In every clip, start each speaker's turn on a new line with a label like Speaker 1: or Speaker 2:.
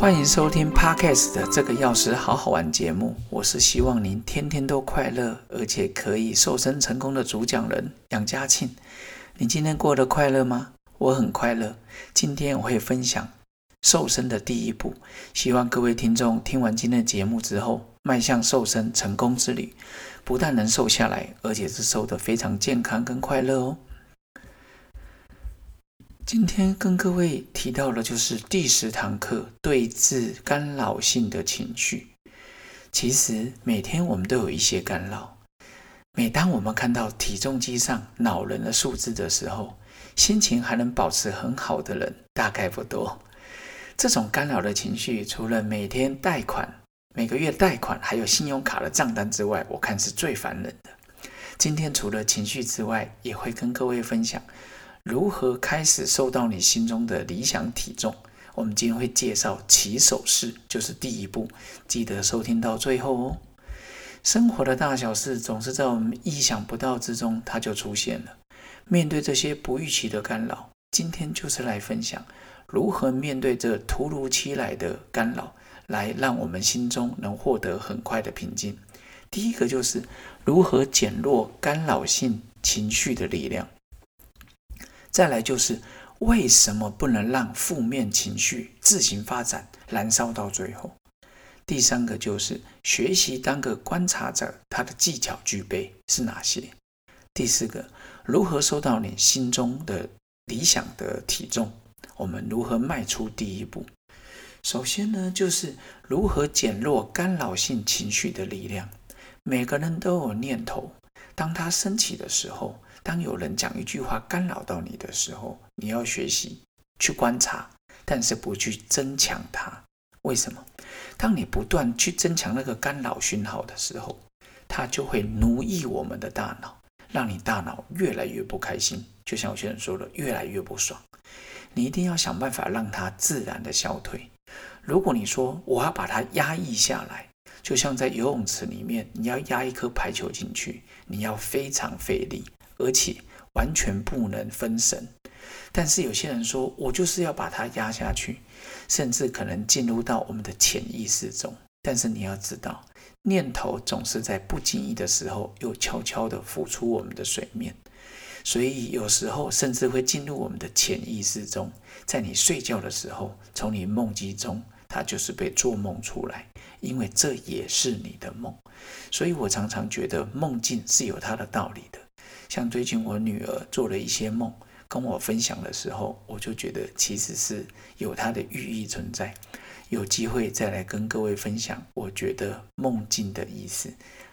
Speaker 1: 欢迎收听 Podcast 的这个钥匙好好玩节目。我是希望您天天都快乐，而且可以瘦身成功的主讲人杨家庆。你今天过得快乐吗？我很快乐。今天我会分享瘦身的第一步，希望各位听众听完今天的节目之后，迈向瘦身成功之旅，不但能瘦下来，而且是瘦得非常健康跟快乐哦。今天跟各位提到的，就是第十堂课对治干扰性的情绪。其实每天我们都有一些干扰。每当我们看到体重机上恼人的数字的时候，心情还能保持很好的人大概不多。这种干扰的情绪，除了每天贷款、每个月贷款，还有信用卡的账单之外，我看是最烦人的。今天除了情绪之外，也会跟各位分享。如何开始瘦到你心中的理想体重？我们今天会介绍起手式，就是第一步，记得收听到最后哦。生活的大小事总是在我们意想不到之中，它就出现了。面对这些不预期的干扰，今天就是来分享如何面对这突如其来的干扰，来让我们心中能获得很快的平静。第一个就是如何减弱干扰性情绪的力量。再来就是为什么不能让负面情绪自行发展、燃烧到最后？第三个就是学习当个观察者，他的技巧具备是哪些？第四个，如何收到你心中的理想的体重？我们如何迈出第一步？首先呢，就是如何减弱干扰性情绪的力量。每个人都有念头，当它升起的时候。当有人讲一句话干扰到你的时候，你要学习去观察，但是不去增强它。为什么？当你不断去增强那个干扰讯号的时候，它就会奴役我们的大脑，让你大脑越来越不开心。就像有些人说的，越来越不爽。你一定要想办法让它自然的消退。如果你说我要把它压抑下来，就像在游泳池里面，你要压一颗排球进去，你要非常费力。而且完全不能分神，但是有些人说，我就是要把它压下去，甚至可能进入到我们的潜意识中。但是你要知道，念头总是在不经意的时候又悄悄地浮出我们的水面，所以有时候甚至会进入我们的潜意识中，在你睡觉的时候，从你梦境中，它就是被做梦出来，因为这也是你的梦。所以我常常觉得梦境是有它的道理的。像最近我女儿做了一些梦，跟我分享的时候，我就觉得其实是有它的寓意存在。有机会再来跟各位分享，我觉得梦境的意思。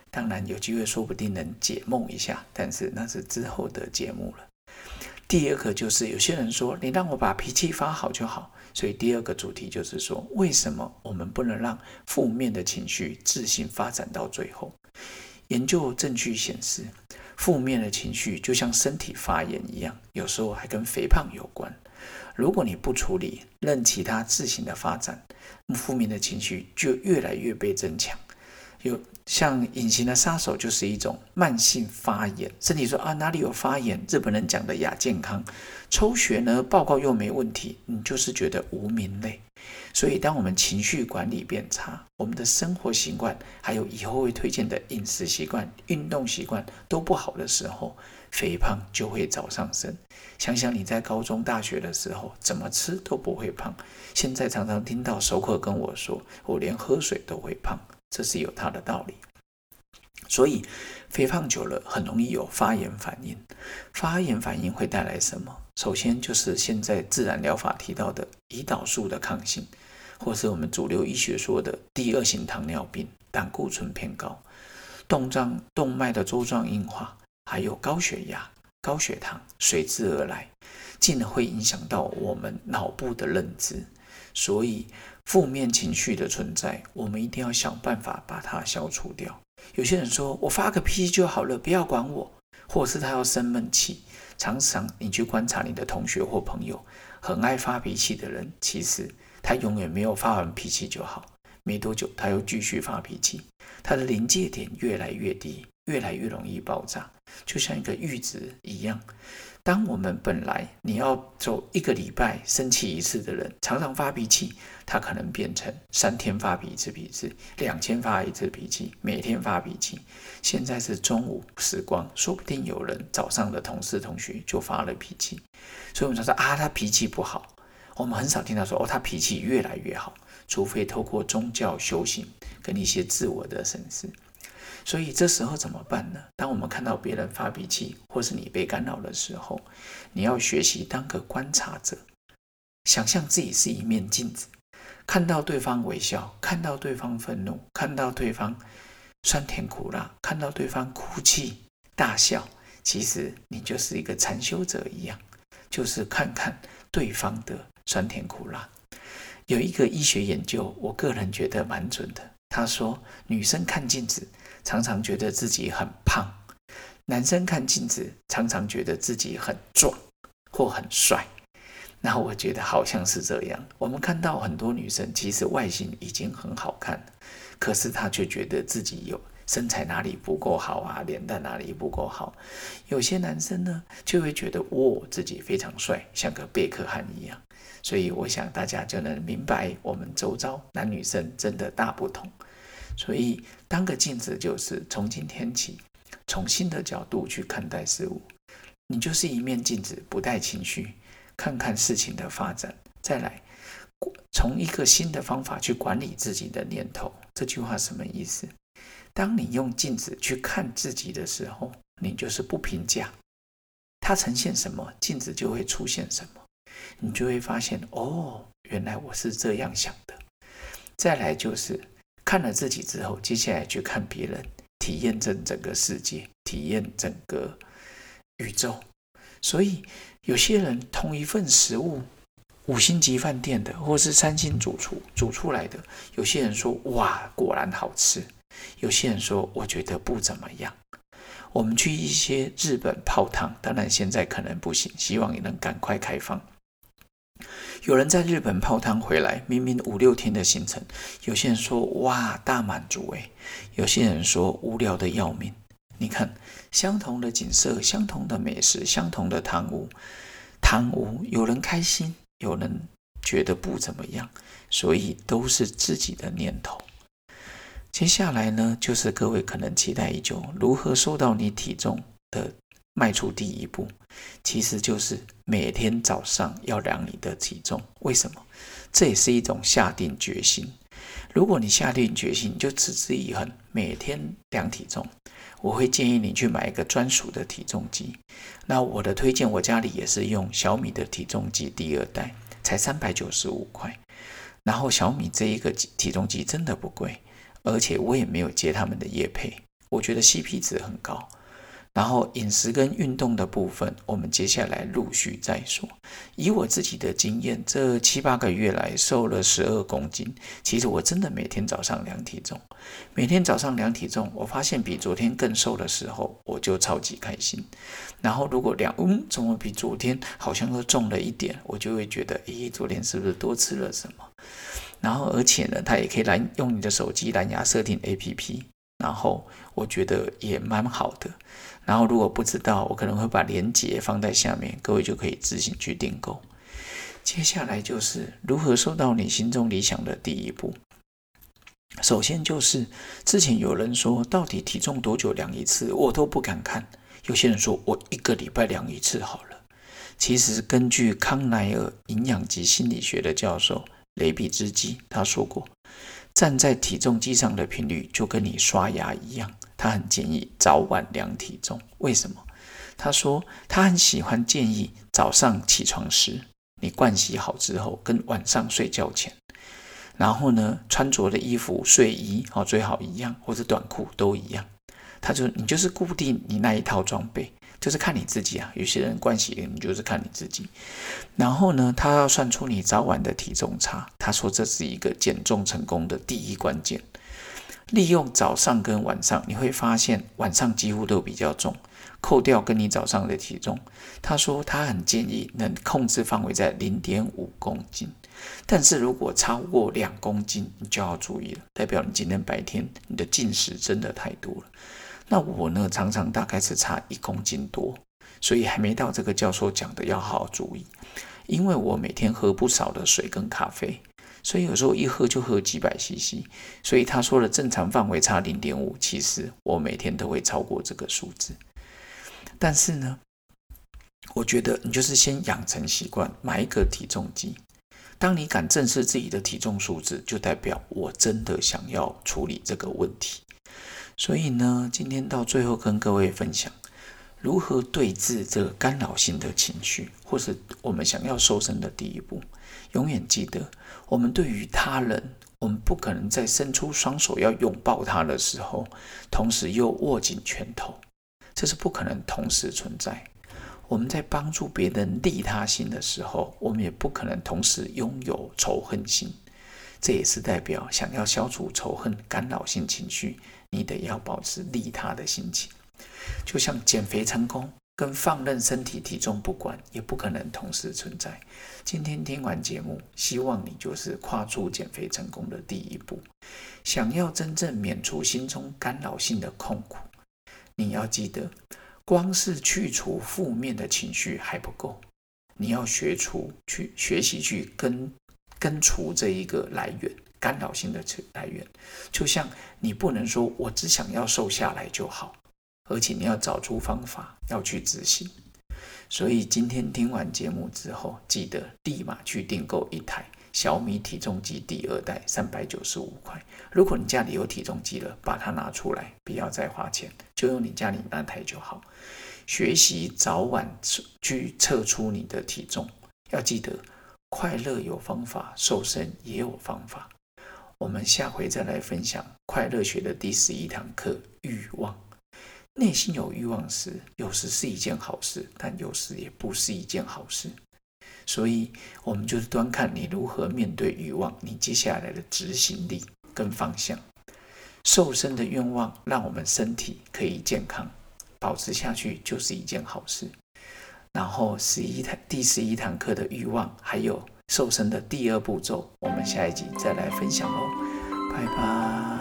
Speaker 1: 当然有机会说不定能解梦一下，但是那是之后的节目了。第二个就是有些人说，你让我把脾气发好就好，所以第二个主题就是说，为什么我们不能让负面的情绪自行发展到最后？研究证据显示。负面的情绪就像身体发炎一样，有时候还跟肥胖有关。如果你不处理，任其他自行的发展，负面的情绪就越来越被增强。有像隐形的杀手就是一种慢性发炎，身体说啊哪里有发炎？日本人讲的亚健康，抽血呢报告又没问题，你就是觉得无名累。所以，当我们情绪管理变差，我们的生活习惯，还有以后会推荐的饮食习惯、运动习惯都不好的时候，肥胖就会早上升。想想你在高中、大学的时候，怎么吃都不会胖，现在常常听到熟客跟我说，我连喝水都会胖，这是有它的道理。所以，肥胖久了很容易有发炎反应。发炎反应会带来什么？首先就是现在自然疗法提到的胰岛素的抗性，或是我们主流医学说的第二型糖尿病、胆固醇偏高、动脏动脉的粥状硬化，还有高血压、高血糖随之而来，进而会影响到我们脑部的认知。所以，负面情绪的存在，我们一定要想办法把它消除掉。有些人说我发个脾气就好了，不要管我，或者是他要生闷气。常常你去观察你的同学或朋友，很爱发脾气的人，其实他永远没有发完脾气就好，没多久他又继续发脾气，他的临界点越来越低，越来越容易爆炸，就像一个阈值一样。当我们本来你要走一个礼拜生气一次的人，常常发脾气，他可能变成三天发一次脾气，两天发一次脾气，每天发脾气。现在是中午时光，说不定有人早上的同事同学就发了脾气，所以我们常说啊，他脾气不好。我们很少听到说哦，他脾气越来越好，除非透过宗教修行跟一些自我的审视。所以这时候怎么办呢？当我们看到别人发脾气，或是你被干扰的时候，你要学习当个观察者，想象自己是一面镜子，看到对方微笑，看到对方愤怒，看到对方酸甜苦辣，看到对方哭泣大笑，其实你就是一个禅修者一样，就是看看对方的酸甜苦辣。有一个医学研究，我个人觉得蛮准的。他说，女生看镜子。常常觉得自己很胖，男生看镜子常常觉得自己很壮或很帅。然后我觉得好像是这样。我们看到很多女生其实外形已经很好看，可是她却觉得自己有身材哪里不够好啊，脸蛋哪里不够好。有些男生呢就会觉得哇自己非常帅，像个贝克汉一样。所以我想大家就能明白我们周遭男女生真的大不同。所以，当个镜子就是从今天起，从新的角度去看待事物。你就是一面镜子，不带情绪，看看事情的发展。再来，从一个新的方法去管理自己的念头。这句话什么意思？当你用镜子去看自己的时候，你就是不评价。它呈现什么，镜子就会出现什么。你就会发现，哦，原来我是这样想的。再来就是。看了自己之后，接下来去看别人，体验这整个世界，体验整个宇宙。所以，有些人同一份食物，五星级饭店的，或是三星主厨煮出来的，有些人说哇，果然好吃；有些人说我觉得不怎么样。我们去一些日本泡汤，当然现在可能不行，希望也能赶快开放。有人在日本泡汤回来，明明五六天的行程，有些人说哇大满足诶，有些人说无聊的要命。你看，相同的景色，相同的美食，相同的汤屋，汤屋有人开心，有人觉得不怎么样，所以都是自己的念头。接下来呢，就是各位可能期待已久，如何瘦到你体重的。迈出第一步，其实就是每天早上要量你的体重。为什么？这也是一种下定决心。如果你下定决心，就持之以恒，每天量体重。我会建议你去买一个专属的体重机。那我的推荐，我家里也是用小米的体重机第二代，才三百九十五块。然后小米这一个体重机真的不贵，而且我也没有接他们的业配，我觉得 CP 值很高。然后饮食跟运动的部分，我们接下来陆续再说。以我自己的经验，这七八个月来瘦了十二公斤。其实我真的每天早上量体重，每天早上量体重，我发现比昨天更瘦的时候，我就超级开心。然后如果量，嗯，怎么比昨天好像又重了一点，我就会觉得，咦，昨天是不是多吃了什么？然后而且呢，它也可以蓝用你的手机蓝牙设定 APP，然后我觉得也蛮好的。然后，如果不知道，我可能会把链接放在下面，各位就可以自行去订购。接下来就是如何瘦到你心中理想的第一步。首先就是之前有人说，到底体重多久量一次，我都不敢看。有些人说我一个礼拜量一次好了。其实根据康奈尔营养及心理学的教授雷比兹基他说过，站在体重机上的频率就跟你刷牙一样。他很建议早晚量体重，为什么？他说他很喜欢建议早上起床时你盥洗好之后，跟晚上睡觉前，然后呢穿着的衣服睡衣哦最好一样，或者短裤都一样。他就你就是固定你那一套装备，就是看你自己啊。有些人盥洗你就是看你自己。然后呢，他要算出你早晚的体重差。他说这是一个减重成功的第一关键。利用早上跟晚上，你会发现晚上几乎都比较重。扣掉跟你早上的体重，他说他很建议能控制范围在零点五公斤。但是如果超过两公斤，你就要注意了，代表你今天白天你的进食真的太多了。那我呢，常常大概是差一公斤多，所以还没到这个教授讲的要好好注意。因为我每天喝不少的水跟咖啡，所以有时候一喝就喝几百 CC。所以他说的正常范围差零点五，其实我每天都会超过这个数字。但是呢，我觉得你就是先养成习惯，买一个体重机。当你敢正视自己的体重数字，就代表我真的想要处理这个问题。所以呢，今天到最后跟各位分享。如何对峙这个干扰性的情绪，或是我们想要瘦身的第一步？永远记得，我们对于他人，我们不可能在伸出双手要拥抱他的时候，同时又握紧拳头，这是不可能同时存在。我们在帮助别人利他心的时候，我们也不可能同时拥有仇恨心。这也是代表，想要消除仇恨干扰性情绪，你得要保持利他的心情。就像减肥成功跟放任身体体重不管，也不可能同时存在。今天听完节目，希望你就是跨出减肥成功的第一步。想要真正免除心中干扰性的痛苦，你要记得，光是去除负面的情绪还不够，你要学除去学习去跟根除这一个来源干扰性的来源。就像你不能说我只想要瘦下来就好。而且你要找出方法要去执行，所以今天听完节目之后，记得立马去订购一台小米体重机第二代，三百九十五块。如果你家里有体重机了，把它拿出来，不要再花钱，就用你家里那台就好。学习早晚去测出你的体重，要记得快乐有方法，瘦身也有方法。我们下回再来分享快乐学的第十一堂课——欲望。内心有欲望时，有时是一件好事，但有时也不是一件好事。所以，我们就是端看你如何面对欲望，你接下来的执行力跟方向。瘦身的愿望让我们身体可以健康，保持下去就是一件好事。然后，十一堂第十一堂课的欲望，还有瘦身的第二步骤，我们下一集再来分享喽。拜拜。